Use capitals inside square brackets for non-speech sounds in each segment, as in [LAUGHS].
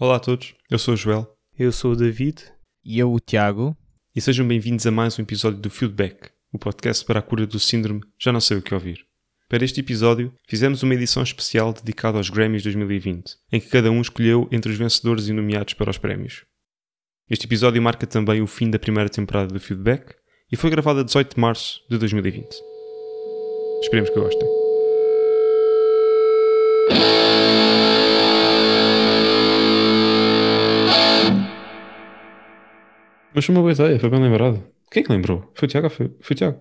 Olá a todos, eu sou o Joel Eu sou o David. E eu, o Tiago. e sejam bem-vindos a mais um episódio do Feedback, o podcast para a cura do síndrome Já Não Sei O Que Ouvir. Para este episódio, fizemos uma edição especial dedicada aos Grammys 2020, em que cada um escolheu entre os vencedores e nomeados para os prémios. Este episódio marca também o fim da primeira temporada do Feedback e foi gravado a 18 de março de 2020. Esperemos que gostem. Mas foi uma boa ideia, foi bem lembrado. Quem é que lembrou? Foi o Tiago? Foi, foi o Tiago.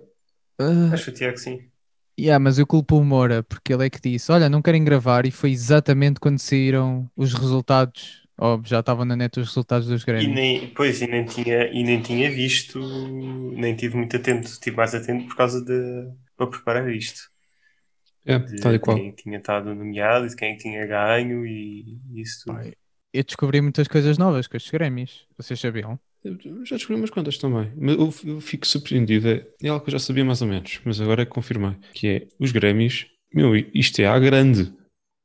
Ah, Acho que o Tiago sim. yeah, mas eu culpo o Moura, porque ele é que disse: Olha, não querem gravar, e foi exatamente quando saíram os resultados. Ou já estavam na net os resultados dos E Grammys. nem, pois, e nem tinha, e nem tinha visto, nem tive muito atento, estive mais atento por causa de, para preparar isto. É, De tal e qual. quem tinha estado nomeado e de quem tinha ganho e isso tudo. Pai, Eu descobri muitas coisas novas com estes Grammys. Vocês sabiam? Eu já descobri umas quantas também. Mas eu, eu fico surpreendido. É, é algo que eu já sabia mais ou menos, mas agora é que confirmei. Que é os Grammys. Meu, isto é à grande.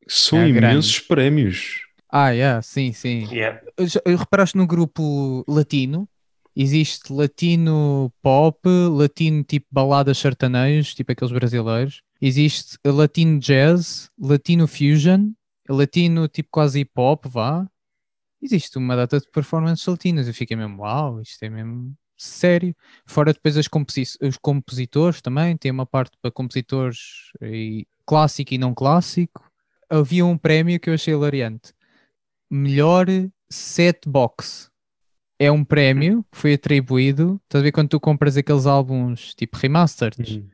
São É à grande. imensos prémios. Ah, yeah, sim, sim. Yeah. Eu reparaste no grupo latino? Existe latino pop, latino tipo baladas sertanejos, tipo aqueles brasileiros. Existe latino jazz, latino fusion, latino tipo quase hip hop, vá. Existe uma data de performances latinas. Eu fiquei mesmo, uau, isto é mesmo sério. Fora depois as composi- os compositores também, tem uma parte para compositores e clássico e não clássico. Havia um prémio que eu achei hilariante melhor set box. É um prémio que foi atribuído. Estás a ver quando tu compras aqueles álbuns tipo remastered, Uhum.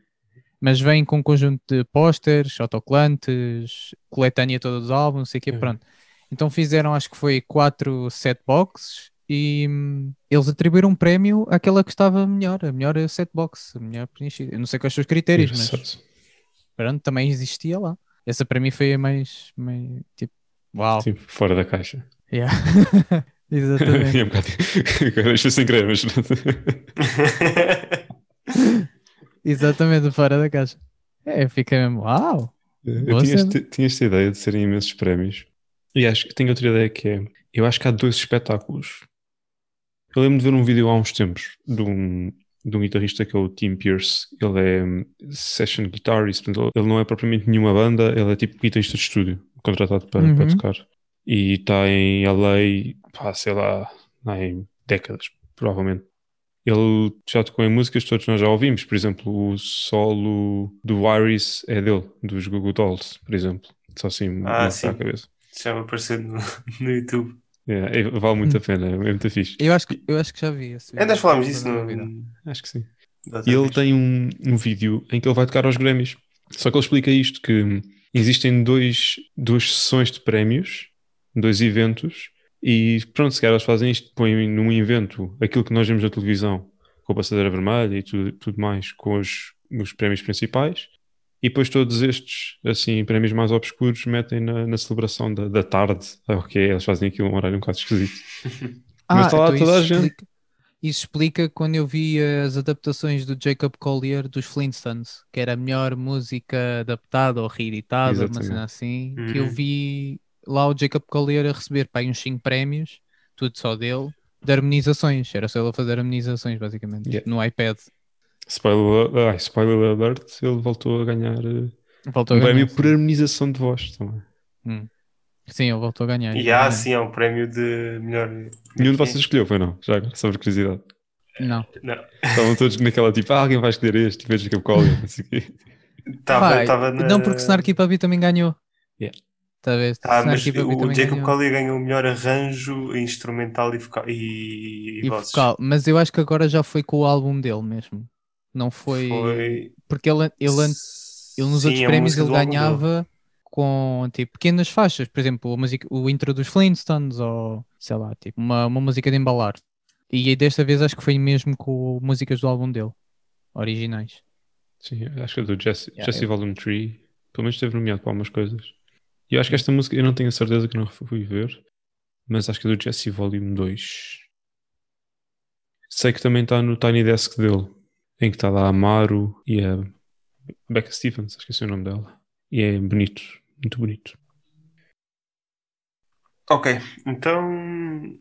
mas vem com um conjunto de posters, autocolantes, coletânea todos os álbuns, não sei o quê, Uhum. pronto. Então fizeram, acho que foi quatro set boxes e hum, eles atribuíram um prémio àquela que estava melhor, a melhor set box, a melhor preenchida. Eu não sei quais são os critérios, mas pronto, também existia lá. Essa para mim foi a mais, mais tipo, uau. Sim, fora da caixa. Yeah. [LAUGHS] Exatamente. [LAUGHS] é um bocado. Agora [LAUGHS] isto sem querer, mas. Exatamente, fora da caixa. É, fica mesmo, uau! Tinha esta ideia de serem imensos prémios. E acho que tenho outra ideia que é: eu acho que há dois espetáculos. Eu lembro de ver um vídeo há uns tempos de um, de um guitarrista que é o Tim Pierce. Ele é hum, session guitarist, portanto, ele não é propriamente nenhuma banda, ele é tipo guitarrista de estúdio, contratado para, para Uhum. tocar. E está em LA, pá, sei lá, há em décadas, provavelmente. Ele já tocou em músicas que todos nós já ouvimos, por exemplo, o solo do Iris é dele, dos Google Dolls, por exemplo. Só assim, Ah, sim. cabeça. Já me apareceu no, [LAUGHS] no YouTube. É, é- vale muito a pena, é muito fixe. Eu acho que, eu acho que já vi esse Ainda falámos disso no, vida. Acho que sim. E ele tem um, um vídeo em que ele vai tocar aos Grammys. Só que ele explica isto: que hum, existem dois, duas sessões de prémios, dois eventos, e pronto, se calhar eles fazem isto, põem num evento aquilo que nós vemos na televisão, com a passadeira vermelha e tudo, tudo mais, com os, os prémios principais, e depois todos estes, assim, prémios mais obscuros metem na, na celebração da, da tarde. Ok, eles fazem aquilo um horário um bocado esquisito. [LAUGHS] Mas está lá então toda a isso gente. explica- Isso explica quando eu vi as adaptações do Jacob Collier dos Flintstones, que era a melhor música adaptada ou reeditada, uma cena assim, que eu Uhum. vi lá o Jacob Collier a receber pá, uns 5 prémios, tudo só dele, de harmonizações. Era só ele a fazer harmonizações, basicamente, Yeah. no iPad. Spoiler, ah, spoiler alert, ele voltou a ganhar eh, Voltou um a ganhar. prémio sim. por harmonização de voz também. Hum. Sim, ele voltou a ganhar. E há, sim, é um prémio de melhor. Nenhum de vocês escolheu, foi não? Já agora, sobre curiosidade. Não. Não. Estavam todos naquela tipo, ah, alguém vai escolher este, e vejo que é o Collier, não na... Porque Snarky Puppy também ganhou. Yeah. Tá a ver? Ah, mas o Jacob ganhou. Collier ganhou o melhor arranjo instrumental e, vocal, e, E vozes. vocal, mas eu acho que agora já foi com o álbum dele mesmo. Não foi. Foi... Porque ele, ele, ele nos Sim, outros prémios ele ganhava com tipo pequenas faixas, por exemplo, a música, o intro dos Flintstones ou sei lá, tipo uma, uma música de embalar. E aí desta vez acho que foi mesmo com músicas do álbum dele, originais. Sim, acho que é do Jesse, Yeah, Jesse eu- Volume 3. Pelo menos esteve nomeado para algumas coisas. E eu acho que esta música, eu não tenho a certeza que não fui ver, mas acho que é do Jesse Volume 2. Sei que também está no Tiny Desk dele, em que está lá a Maru e a Becca Stevens, acho que esse é o nome dela. E é bonito, muito bonito. Ok, então.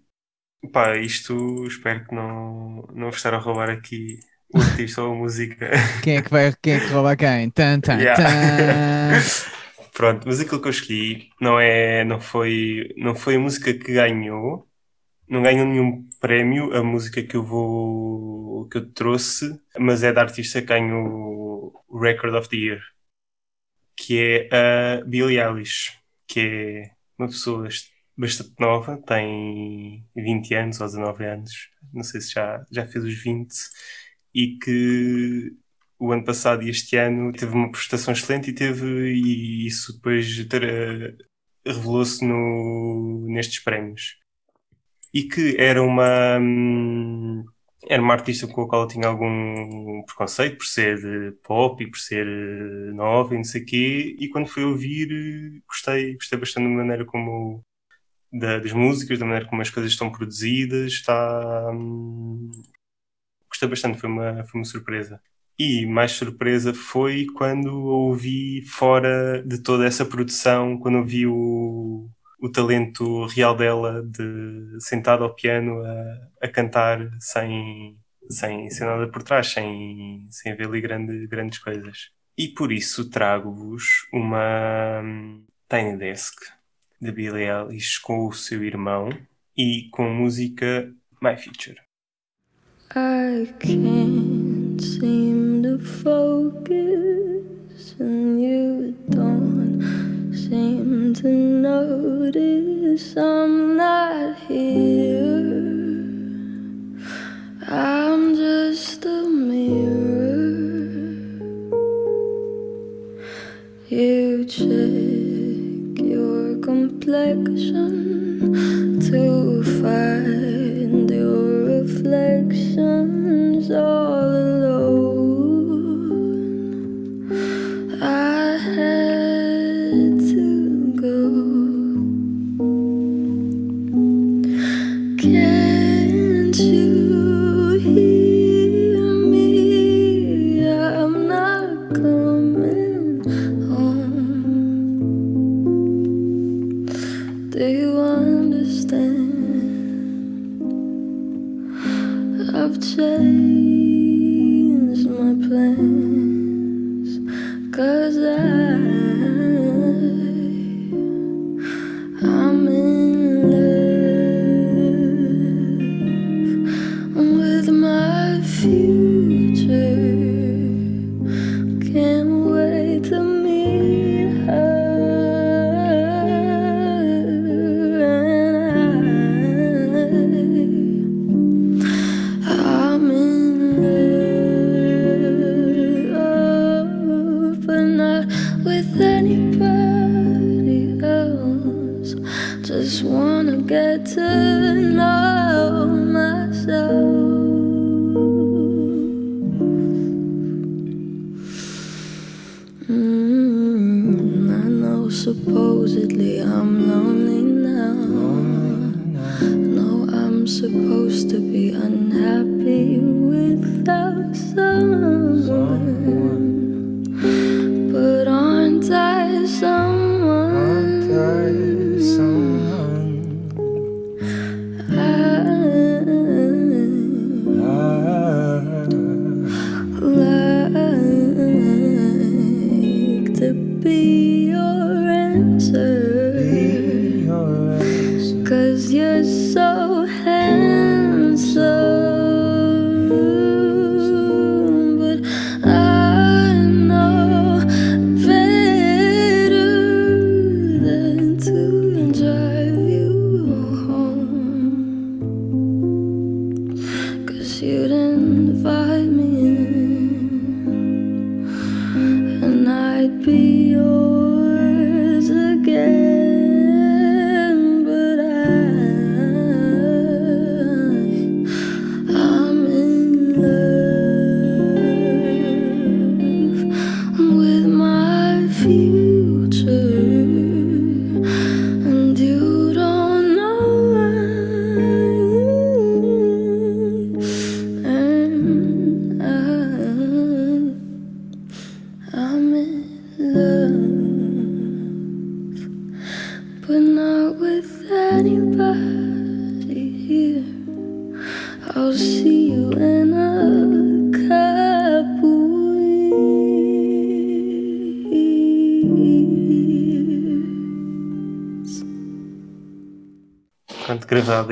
Pá, isto espero que não, não vos estar a roubar aqui o artista ou a música. [LAUGHS] Quem é que vai, quem é que rouba quem? Tan, tan, Yeah. tan. [LAUGHS] Pronto, mas aquilo que eu escolhi não é, não foi, não foi a música que ganhou, não ganhou nenhum prémio a música que eu vou, que eu trouxe, mas é da artista que ganhou o Record of the Year, que é a Billie Eilish, que é uma pessoa bastante nova, tem 20 anos ou 19 anos, não sei se já, já fez os 20, e que o ano passado e este ano teve uma prestação excelente e teve e isso depois revelou-se nestes prémios e que era uma hum, era uma artista com a qual eu tinha algum preconceito por ser de pop e por ser eh, nova e não sei quê. E quando fui ouvir eh, gostei, gostei bastante da maneira como da- das músicas, da maneira como as coisas estão produzidas. Está hum, gostei bastante, foi uma, foi uma surpresa. E mais surpresa foi quando ouvi fora de toda essa produção, quando ouvi o, o talento real dela de sentada ao piano a, a cantar sem, sem, sem nada por trás, sem, sem haver ali grande, grandes coisas. E por isso trago-vos uma hum, Tiny Desk de Billie Eilish com o seu irmão e com a música My Future. I can't seem to focus, and you seem to notice I'm not here. I'm just a mirror. You check your complexion too find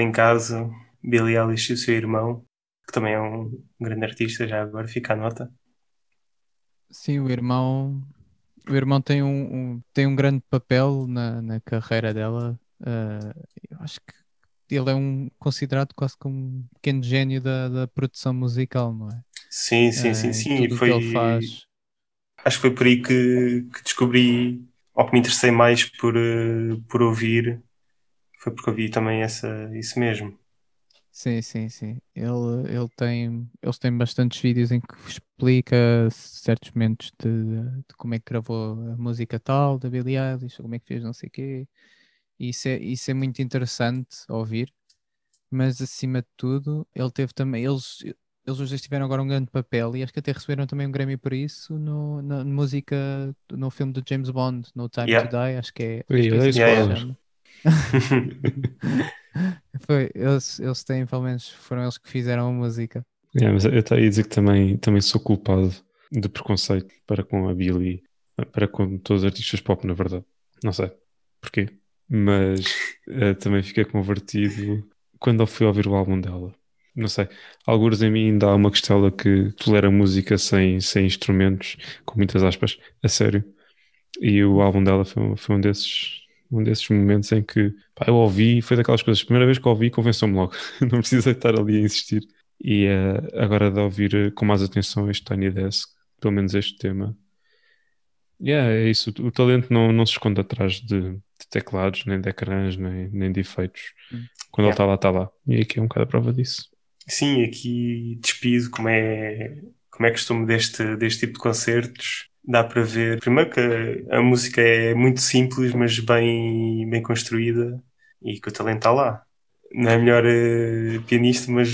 Em casa, Billie Eilish e o seu irmão, que também é um grande artista, já agora fica a nota. Sim, o irmão, o irmão tem um, um- tem um grande papel na, na carreira dela. Ah, eu acho que ele é um considerado quase como um pequeno gênio da, da produção musical, não é? Sim, sim, sim, Ah, sim. E foi, ele faz. acho que foi por aí que, que descobri, ou que me interessei mais por, eh, por ouvir, foi porque ouvi também essa, isso mesmo. Sim, sim, sim. Ele, ele tem, eles têm bastantes vídeos em que explica certos momentos de, de como é que gravou a música tal, da Billie Eilish, como é que fez não sei o quê. E Isso é, isso é muito interessante ouvir, mas acima de tudo, ele teve também, eles, eles os dois tiveram agora um grande papel e acho que até receberam também um Grammy por isso no, na música, no filme do James Bond, No Time Yeah. to Die, acho que é. Que é olha [LAUGHS] Foi, eles, eles têm, pelo menos foram eles que fizeram a música. É, mas eu estava a dizer que também, também sou culpado de preconceito para com a Billie, para com todos os artistas pop, na verdade. Não sei porquê, mas eh, também fiquei convertido quando eu fui ouvir o álbum dela. Não sei, alguns em mim ainda há uma costela que tolera música sem, sem instrumentos, com muitas aspas, a sério. E o álbum dela foi, foi um desses. Um desses momentos em que pá, eu ouvi, foi daquelas coisas, a primeira vez que ouvi, convenceu-me logo. [LAUGHS] Não precisei estar ali a insistir. E eh, agora de ouvir com mais atenção este Tiny Desk, pelo menos este tema. Yeah, é isso. O talento não, não se esconde atrás de, de teclados, nem de ecrãs, nem, nem de efeitos. Hum. Quando ele Yeah. está lá, está lá. E aqui é um bocado a prova disso. Sim, aqui despido como é, como é costume deste, deste tipo de concertos. Dá para ver, primeiro que a, a música é muito simples, mas bem, bem construída e que o talento está lá. Não é a melhor eh, pianista, mas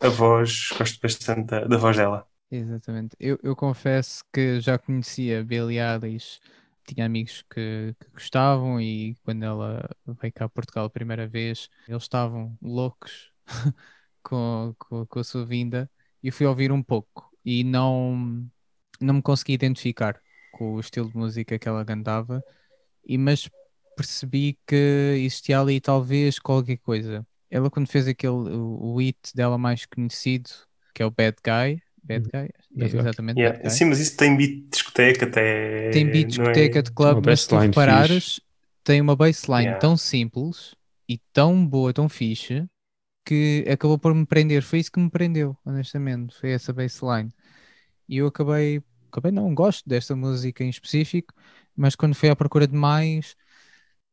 a voz, gosto bastante da, da voz dela. Exatamente. Eu, eu confesso que já conhecia Billie Eilish, tinha amigos que, que gostavam e quando ela veio cá a Portugal a primeira vez, eles estavam loucos [LAUGHS] com, com, com a sua vinda e fui ouvir um pouco e não, não me consegui identificar com o estilo de música que ela cantava, e, mas percebi que existia ali talvez qualquer coisa. Ela quando fez aquele, o, o hit dela mais conhecido, que é o Bad Guy, Bad Uhum. Guy, Bad Guy. exatamente, Yeah. Bad Guy. Sim, mas isso tem beat de discoteca até. Tem beat de é- discoteca de club, mas se tu reparares, tem uma bassline Yeah. tão simples e tão boa, tão fixe, que acabou por me prender. Foi isso que me prendeu, honestamente. Foi essa bassline. E eu acabei, acabei não, gosto desta música em específico, mas quando fui à procura de mais,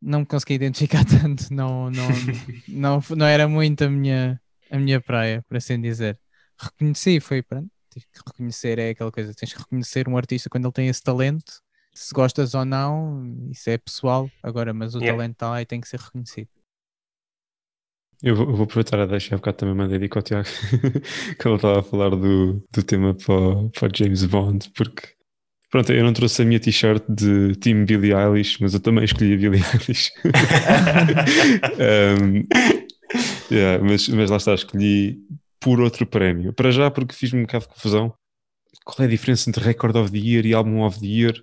não me consegui identificar [LAUGHS] tanto. Não, não, [LAUGHS] não, não era muito a minha, a minha praia, por assim dizer. Reconheci, foi, pronto, tive que reconhecer, é aquela coisa, tens que reconhecer um artista quando ele tem esse talento, se gostas ou não, isso é pessoal, agora, mas o Yeah. talento está lá e tem que ser reconhecido. Eu vou, eu vou aproveitar a deixa, há bocado também mandei dica ao Tiago, [LAUGHS] que ele estava a falar do, do tema para, o- para James Bond, porque pronto, eu não trouxe a minha t-shirt de Team Billie Eilish, mas eu também escolhi a Billie [LAUGHS] Eilish. Um, yeah, mas, mas lá está, escolhi por outro prémio. Para já, porque fiz-me um bocado de confusão. Qual é a diferença entre Record of the Year e Album of the Year?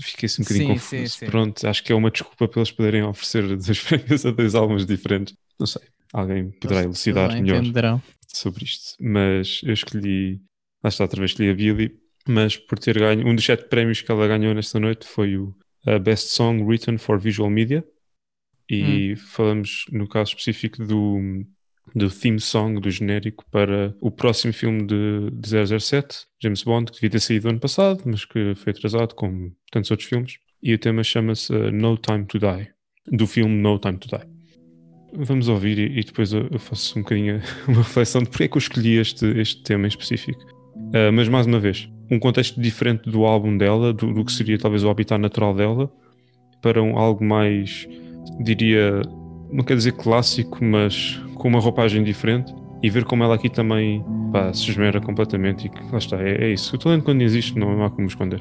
Fiquei assim um bocadinho Sim, confuso. sim, sim. Pronto, acho que é uma desculpa para eles poderem oferecer [LAUGHS] dois prémios a dois álbuns diferentes. Não sei, alguém poderá elucidar melhor entenderão. sobre isto. Mas eu escolhi, lá está, outra vez escolhi a Billy, mas por ter ganho, um dos sete prémios que ela ganhou nesta noite foi o a Best Song Written for Visual Media. E falamos no caso específico do, do theme song, do genérico, para o próximo filme de, de 007, James Bond, que devia ter saído ano passado, mas que foi atrasado, como tantos outros filmes. E o tema chama-se uh, No Time to Die, do filme No Time to Die. Vamos ouvir e, e depois eu, faço um bocadinho [LAUGHS] uma reflexão de porque é que eu escolhi este, este tema em específico. Uh, mas mais uma vez, um contexto diferente do álbum dela, do, do que seria talvez o habitat natural dela, para um, algo mais, diria, não quer dizer clássico, mas com uma roupagem diferente e ver como ela aqui também pá, se esmera completamente e que lá está, é, é isso. O talento quando existe não há como esconder.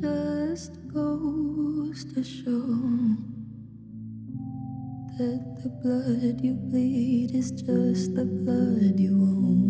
just goes to show that the blood you bleed is just the blood you own.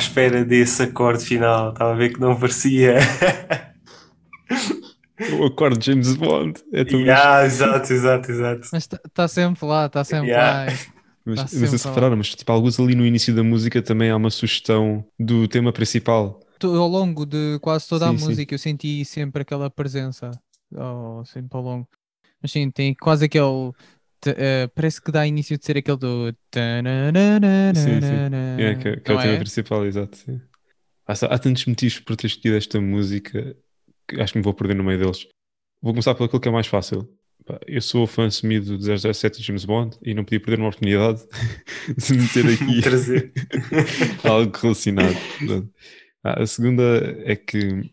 Espera desse acorde final, estava a ver que não parecia. O acorde de James Bond. É tão yeah, exato, exato, exato. Mas está sempre lá, está sempre Yeah. lá. [LAUGHS] Mas, Tá não sei se repararam, mas tipo, alguns ali no início da música também há uma sugestão do tema principal. Ao longo de quase toda a Sim, sim. música eu senti sempre aquela presença. Oh, sempre ao longo. Mas sim, tem quase aquele. Eh, parece que dá início de ser aquele do. Sim, sim. É, que, é- que é o tema principal, exato. sim. Há, há tantos motivos por ter escolhido esta música que acho que me vou perder no meio deles. Vou começar aquilo que é mais fácil. Eu sou fã assumido de 007 e James Bond e não podia perder uma oportunidade de meter aqui Trazer. algo relacionado. Portanto, a segunda é que,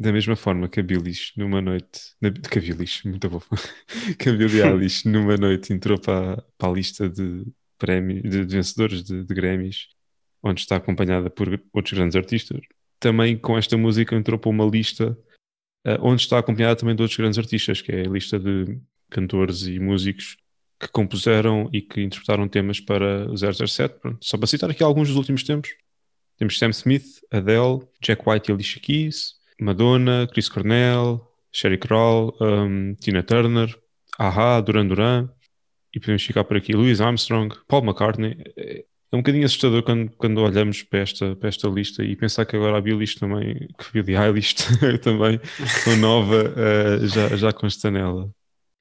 da mesma forma que a Billis numa noite, na, que a Billis, muito bom, que a Billie [LAUGHS] [LAUGHS] Eilish numa noite entrou para, para a lista de prémios, de, de vencedores de, de Grammys, onde está acompanhada por outros grandes artistas. Também com esta música entrou para uma lista ah, onde está acompanhada também de outros grandes artistas, que é a lista de cantores e músicos que compuseram e que interpretaram temas para o 007. Pronto, só para citar aqui alguns dos últimos tempos. Temos Sam Smith, Adele, Jack White e Alicia Keys, Madonna, Chris Cornell, Sherry Crow, um, Tina Turner, Aha, Duran Duran, e podemos ficar por aqui Louis Armstrong, Paul McCartney. É um bocadinho assustador quando, quando olhamos para esta, para esta lista e pensar que agora a Billie também, que Billie Eilish [LAUGHS] também, tão nova, eh, já, já consta nela.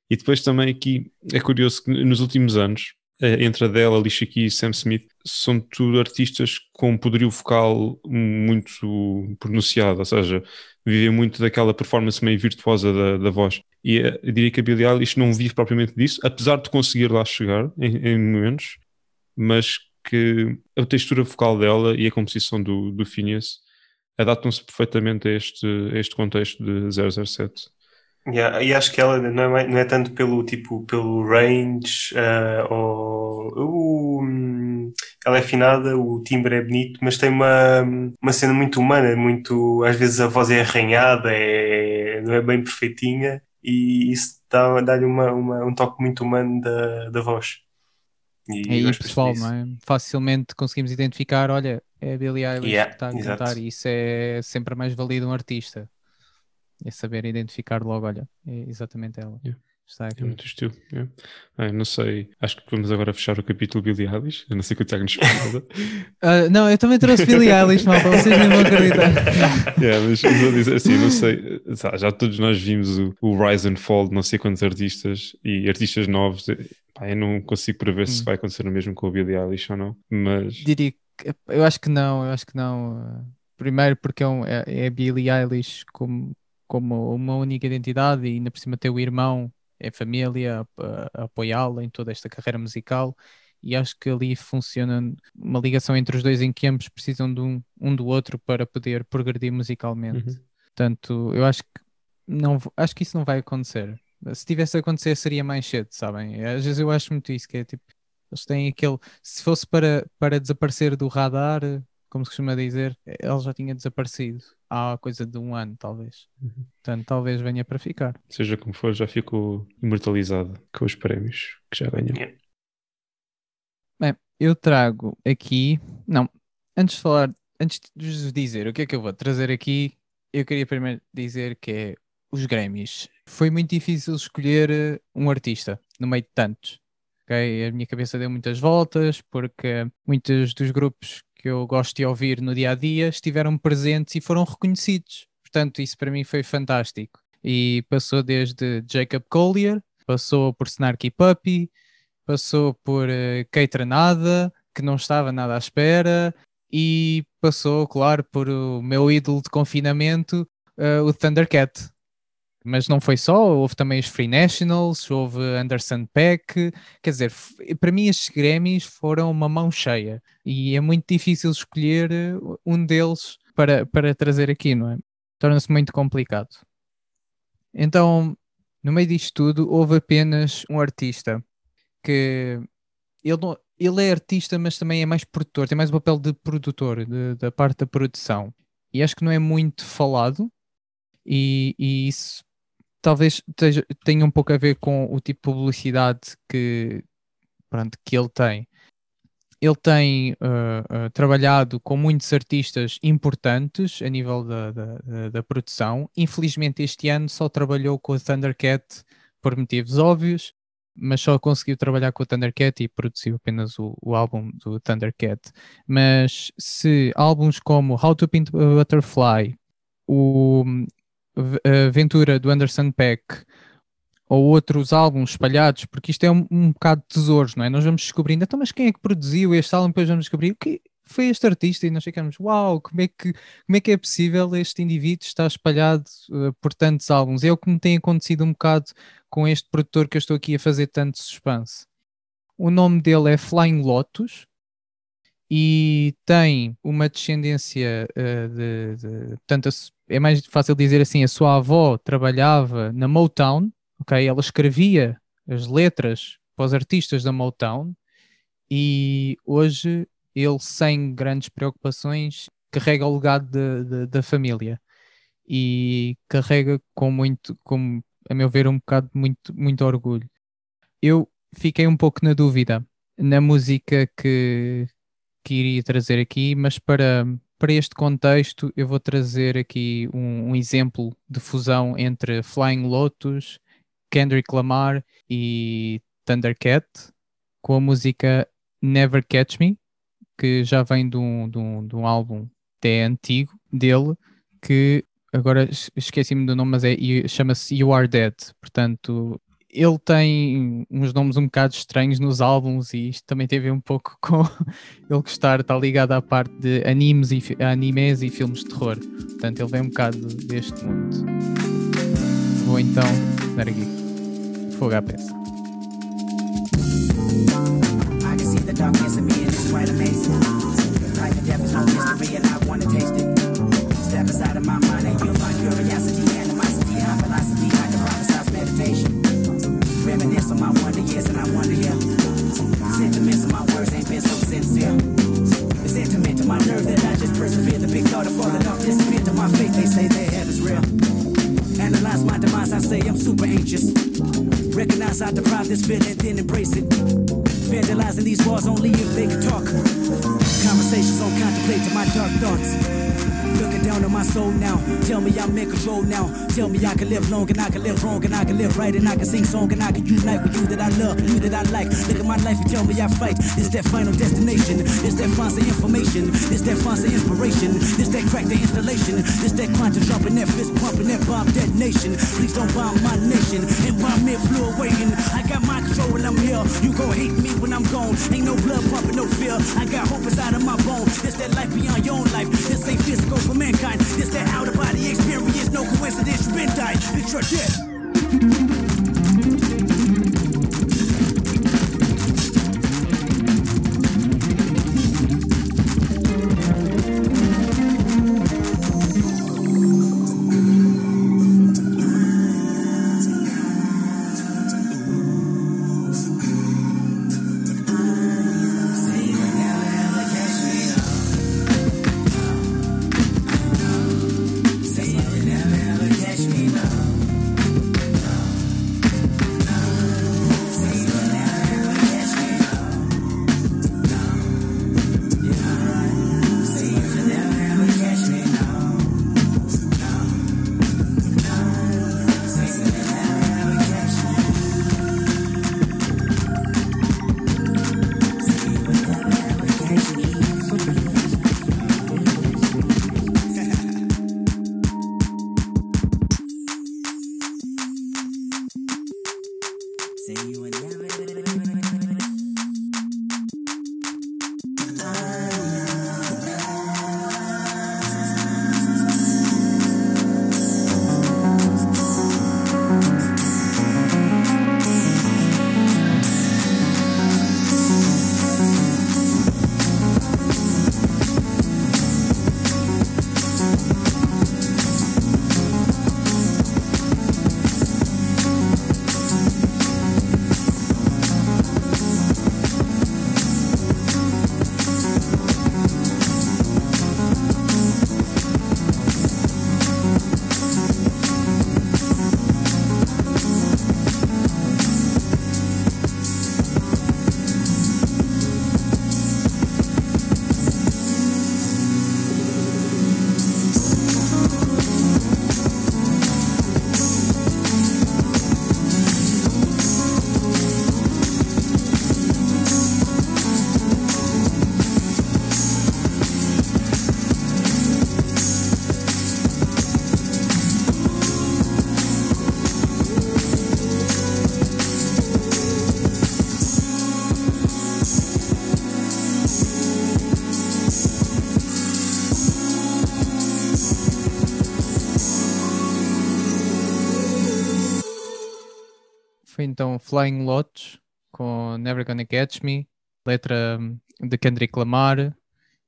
E depois também aqui é curioso que nos últimos anos entre Adele, Alicia Keys Sam Smith, são tudo artistas com poderio vocal muito pronunciado, ou seja, vivem muito daquela performance meio virtuosa da, da voz. E eh, eu diria que a Billie Eilish não vive propriamente disso, apesar de conseguir lá chegar em, em momentos, mas que a textura vocal dela e a composição do, do Phineas adaptam-se perfeitamente a este, a este contexto de 007. Yeah, e acho que ela não é, não é tanto pelo tipo pelo range uh, ou uh, ela é afinada, o timbre é bonito, mas tem uma, uma cena muito humana, muito às vezes a voz é arranhada, é, não é bem perfeitinha e isso dá-lhe dá uma, uma, um toque muito humano da, da voz. E é pessoal, não é? Facilmente conseguimos identificar, olha, é a Billie Eilish yeah, que está a exato. cantar e isso é sempre mais válido um artista. É saber identificar logo, olha, é exatamente ela. Yeah. Está aqui. É muito estilo. yeah. Ah, não sei, acho que vamos agora fechar o capítulo Billie Eilish. Eu não sei que o Tiago nos fala. [LAUGHS] Ah, não, eu também trouxe Billie Eilish, malta, vocês nem vão acreditar. [LAUGHS] yeah, mas vou dizer assim, não sei, já todos nós vimos o, o Rise and Fall de não sei quantos artistas e artistas novos. Pá, eu não consigo prever se Hum. vai acontecer o mesmo com o Billie Eilish ou não, mas Diria que, eu acho que não, eu acho que não. ah, Primeiro porque é, um, é, é a Billie Eilish como, como uma única identidade e ainda por cima ter o irmão, é família a, a- a apoiá-la em toda esta carreira musical e acho que ali funciona uma ligação entre os dois em que ambos precisam de um, um do outro para poder progredir musicalmente. Uhum. Portanto, eu acho que não, acho que isso não vai acontecer. Se tivesse a acontecer, seria mais cedo, sabem? Às vezes eu acho muito isso, que é tipo, eles têm aquele. Se fosse para, para desaparecer do radar, como se costuma dizer, ele já tinha desaparecido há coisa de um ano, talvez. Uhum. Portanto, talvez venha para ficar. seja como for, já ficou imortalizado com os prémios que já ganhou. Yeah. Bem, eu trago aqui. Não, antes de falar, antes de vos dizer o que é que eu vou trazer aqui, eu queria primeiro dizer que é os Grammys. Foi muito difícil escolher eh, um artista no meio de tantos. ok? A minha cabeça deu muitas voltas porque muitos dos grupos que eu gosto de ouvir no dia a dia estiveram presentes e foram reconhecidos. Portanto, isso para mim foi fantástico. E passou desde Jacob Collier, passou por Snarky Puppy, passou por uh, Kate Renada, que não estava nada à espera, e passou, claro, por o meu ídolo de confinamento, uh, o Thundercat. Mas não foi só, houve também os Free Nationals, houve Anderson Peck, quer dizer, para mim estes Grammys foram uma mão cheia e é muito difícil escolher uh, um deles para, para trazer aqui, não é? Torna-se muito complicado. Então, no meio disto tudo, houve apenas um artista que ele, não- ele é artista, mas também é mais produtor, tem mais o papel de produtor, de- da parte da produção. E acho que não é muito falado, e, e isso talvez tenha um pouco a ver com o tipo de publicidade que, pronto, que ele tem. Ele tem uh, uh, trabalhado com muitos artistas importantes a nível da, da, da- produção. Infelizmente, este ano só trabalhou com o Thundercat por motivos óbvios, mas só conseguiu trabalhar com o Thundercat e produziu apenas o, o álbum do Thundercat. Mas se álbuns como How to Paint a Butterfly, o V- a Aventura do Anderson Peck ou outros álbuns espalhados, porque isto é um, um bocado de tesouros, não é? Nós vamos descobrindo, então, mas quem é que produziu este álbum? Depois vamos descobrir o que foi este artista e nós ficamos, uau, como é que, como é, que é possível este indivíduo estar espalhado uh, por tantos álbuns? É o que me tem acontecido um bocado com este produtor que eu estou aqui a fazer tanto suspense. O nome dele é Flying Lotus e tem uma descendência uh, de, de portanto, é mais fácil dizer assim, a sua avó trabalhava na Motown, ok? Ela escrevia as letras para os artistas da Motown e hoje ele, sem grandes preocupações, carrega o legado de- de- da família e carrega com muito, com, a meu ver, um bocado muito, muito orgulho. Eu fiquei um pouco na dúvida na música que, que iria trazer aqui, mas para, para este contexto eu vou trazer aqui um, um exemplo de fusão entre Flying Lotus, Kendrick Lamar e Thundercat com a música Never Catch Me, que já vem de um, de um, de um álbum até antigo dele, que agora es- esqueci-me do nome, mas é, chama-se You Are Dead. Portanto, ele tem uns nomes um bocado estranhos nos álbuns e isto também teve um pouco [LAUGHS] com ele gostar, está ligado à parte de animes e, animes e filmes de terror. Portanto, ele vem um bocado deste mundo. Vou então dar aqui fogo à peça. I My demise, I say I'm super anxious. Recognize I deprive this feeling, then embrace it. Vandalizing these walls only if they can talk. Conversations on contemplate to my dark thoughts. Looking down on my soul now. Tell me I'm in control now. Tell me I can live long and I can live wrong and I can live right and I can sing song and I can unite with you that I love, you that I like. Look at my life and tell me I fight. Is that final destination? Is that fancy information? Is that fancy inspiration? Is that crack the installation? Is that quantum jumping, that fist pumping, that bomb detonation? Please don't bomb my nation and bomb me flew awaiting. I got my control when I'm here. You gon' hate me when I'm gone. Ain't no blood pumping, no fear. I got hope inside of my bones. It's that life beyond your own life. This ain't physical for mankind. This that out of body experience. No coincidence, you been dying. It's your death. Flying Lotus com Never Gonna Catch Me, letra hum, de Kendrick Lamar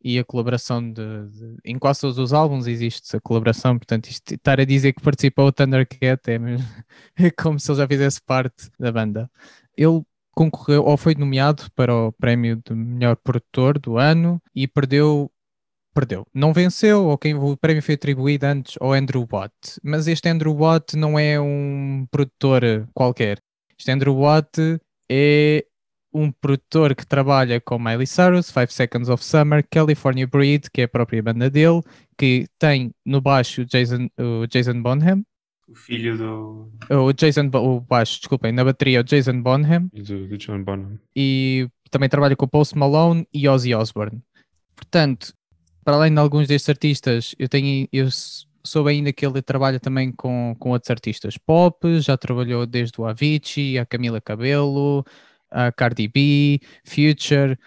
e a colaboração de, de- em quase todos os álbuns existe a colaboração, portanto isto, estar a dizer que participou o Thundercat é, mesmo- é [LAUGHS] como se ele já fizesse parte da banda. Ele concorreu ou foi nomeado para o prémio de melhor produtor do ano e perdeu perdeu. Não venceu, ou quem o prémio foi atribuído antes ao Andrew Watt. Mas este Andrew Watt não é um produtor qualquer. Este Andrew Watt é um produtor que trabalha com Miley Cyrus, Five Seconds of Summer, California Breed, que é a própria banda dele, que tem no baixo Jason, o Jason Bonham, O filho do. o Jason, o baixo, desculpem, na bateria o Jason Bonham, do, do John Bonham. e também trabalha com Post Malone e Ozzy Osbourne. Portanto, para além de alguns destes artistas, eu tenho, eu soube ainda que ele trabalha também com, com outros artistas pop, já trabalhou desde o Avicii, a Camila Cabello, a Cardi B, Future,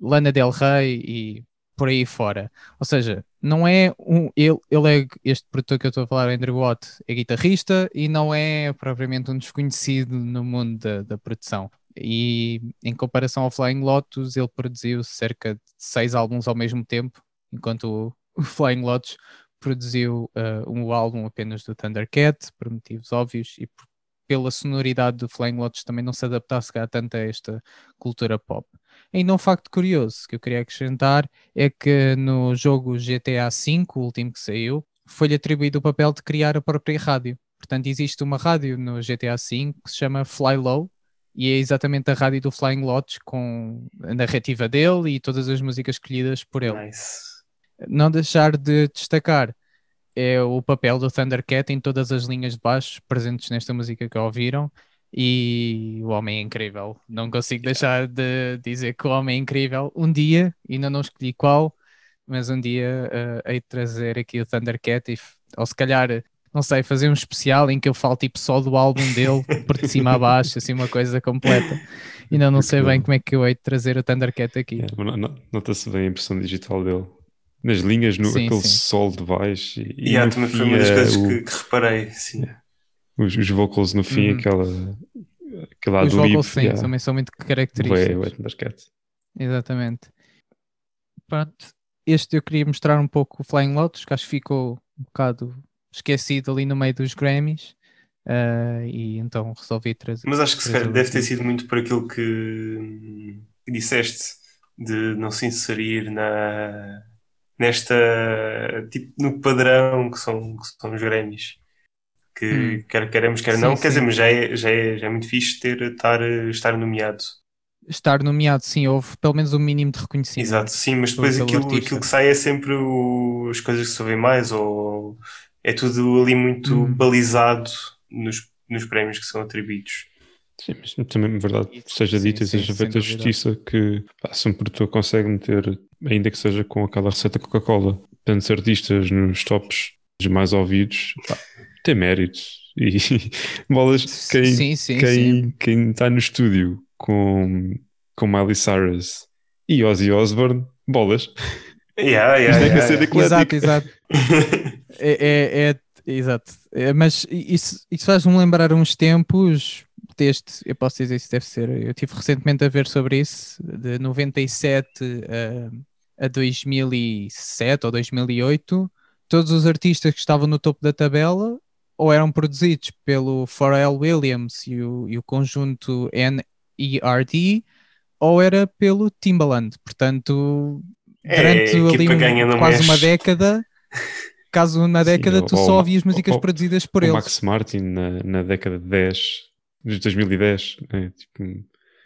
Lana Del Rey e por aí fora. Ou seja, não é um. Ele, ele é este produtor que eu estou a falar, Andrew Watt, é guitarrista e não é propriamente um desconhecido no mundo da, da produção. E em comparação ao Flying Lotus, ele produziu cerca de seis álbuns ao mesmo tempo, enquanto o, Flying Lotus produziu uh, um álbum apenas do Thundercat, por motivos óbvios, e por, pela sonoridade do Flying Lotus também não se adaptasse a tanto a esta cultura pop. Ainda um facto curioso que eu queria acrescentar é que no jogo GTA V, o último que saiu, foi-lhe atribuído o papel de criar a própria rádio. Portanto, existe uma rádio no GTA V que se chama Fly Low, e é exatamente a rádio do Flying Lotus com a narrativa dele e todas as músicas escolhidas por ele. Nice. Não deixar de destacar é o papel do Thundercat em todas as linhas de baixo presentes nesta música que ouviram e o homem é incrível. Não consigo deixar de dizer que o homem é incrível. Um dia, ainda não escolhi qual, mas um dia uh, hei de trazer aqui o Thundercat e, ou se calhar não sei, fazer um especial em que eu falo tipo só do álbum dele, por de cima a baixo, assim uma coisa completa. Ainda não sei bem como é que eu hei de trazer o Thundercat aqui. É, Nota-se bem a impressão digital dele. Nas linhas, no, Sim, aquele sim. sol de baixo e, e Yeah, no também fim, foi uma das eh, coisas o- que, que reparei, sim. os, os vocals no fim, Uhum. aquela, aquela Os vocals sim, yeah, também são muito característicos. bué Thundercat. Exatamente. Pronto, este eu queria mostrar um pouco o Flying Lotus, que acho que ficou um bocado esquecido ali no meio dos Grammys. ah, e então resolvi trazer. Mas acho que se calhar deve ter sido muito por aquilo que, que disseste, de não se inserir na, nesta, tipo, no padrão que são, que são os Grammys. Que Hum. quer queremos, quer Sim, não, quer dizer, sim. mas já é, já é, já é muito fixe ter, estar, estar nomeado. Estar nomeado, sim, houve pelo menos um mínimo de reconhecimento. Exato, sim, mas depois aquilo, artista. aquilo que sai é sempre o- as coisas que se ouvem mais, ou é tudo ali muito Hum. balizado nos, nos prémios que são atribuídos. Sim, mas também é verdade, seja Sim, dita e sim, seja feita a justiça que pá, se um produtor consegue meter, ainda que seja com aquela receita Coca-Cola, tantos artistas nos tops dos mais ouvidos, pá, tem méritos. E [LAUGHS] bolas, quem, sim, sim, sim. quem, quem está no estúdio com, com Miley Cyrus e Ozzy Osbourne, bolas. Yeah, yeah, [LAUGHS] Isto é que é yeah, ser eclético. Exato, exato. [LAUGHS] É, é- é- exato. É, mas isso, isso faz-me lembrar uns tempos deste, eu posso dizer isso deve ser, eu estive recentemente a ver sobre isso, de 97 a, a 2007 ou 2008, todos os artistas que estavam no topo da tabela ou eram produzidos pelo Pharrell Williams e o, e o conjunto NERD, ou era pelo Timbaland. Portanto, É, durante a ali um- quase uma mexe. década, caso uma [LAUGHS] Sim, década, tu ou- só ouvias músicas ou- produzidas por o eles. Max Martin na, na década de 10, de 2010, né? tipo,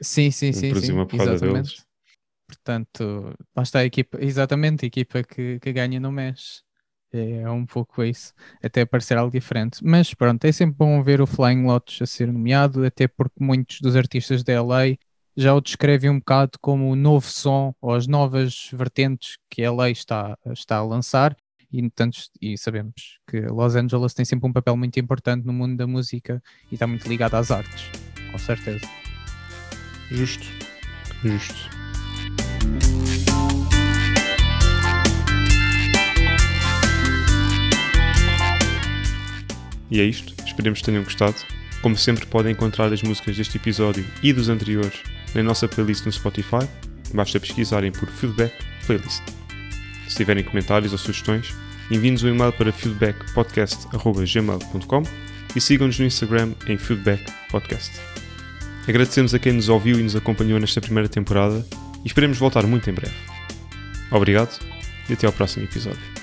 Sim, sim, sim, produziu sim, uma porrada exatamente. deles. Portanto, lá está a equipa, exatamente, a equipa que, que ganha não mexe. É um pouco isso, até parecer algo diferente. Mas pronto, é sempre bom ver o Flying Lotus a ser nomeado, até porque muitos dos artistas da LA já o descrevem um bocado como o novo som ou as novas vertentes que a LA está, está a lançar. E, portanto, e sabemos que Los Angeles tem sempre um papel muito importante no mundo da música e está muito ligado às artes, com certeza. Justo. Justo. E é isto. Esperemos que tenham gostado. Como sempre, podem encontrar as músicas deste episódio e dos anteriores na nossa playlist no Spotify. Basta pesquisarem por Feedback Playlist. Se tiverem comentários ou sugestões, enviem-nos um e-mail para feedbackpodcast.gmail.com e sigam-nos no Instagram em Feedback Podcast. Agradecemos a quem nos ouviu e nos acompanhou nesta primeira temporada e esperemos voltar muito em breve. Obrigado e até ao próximo episódio.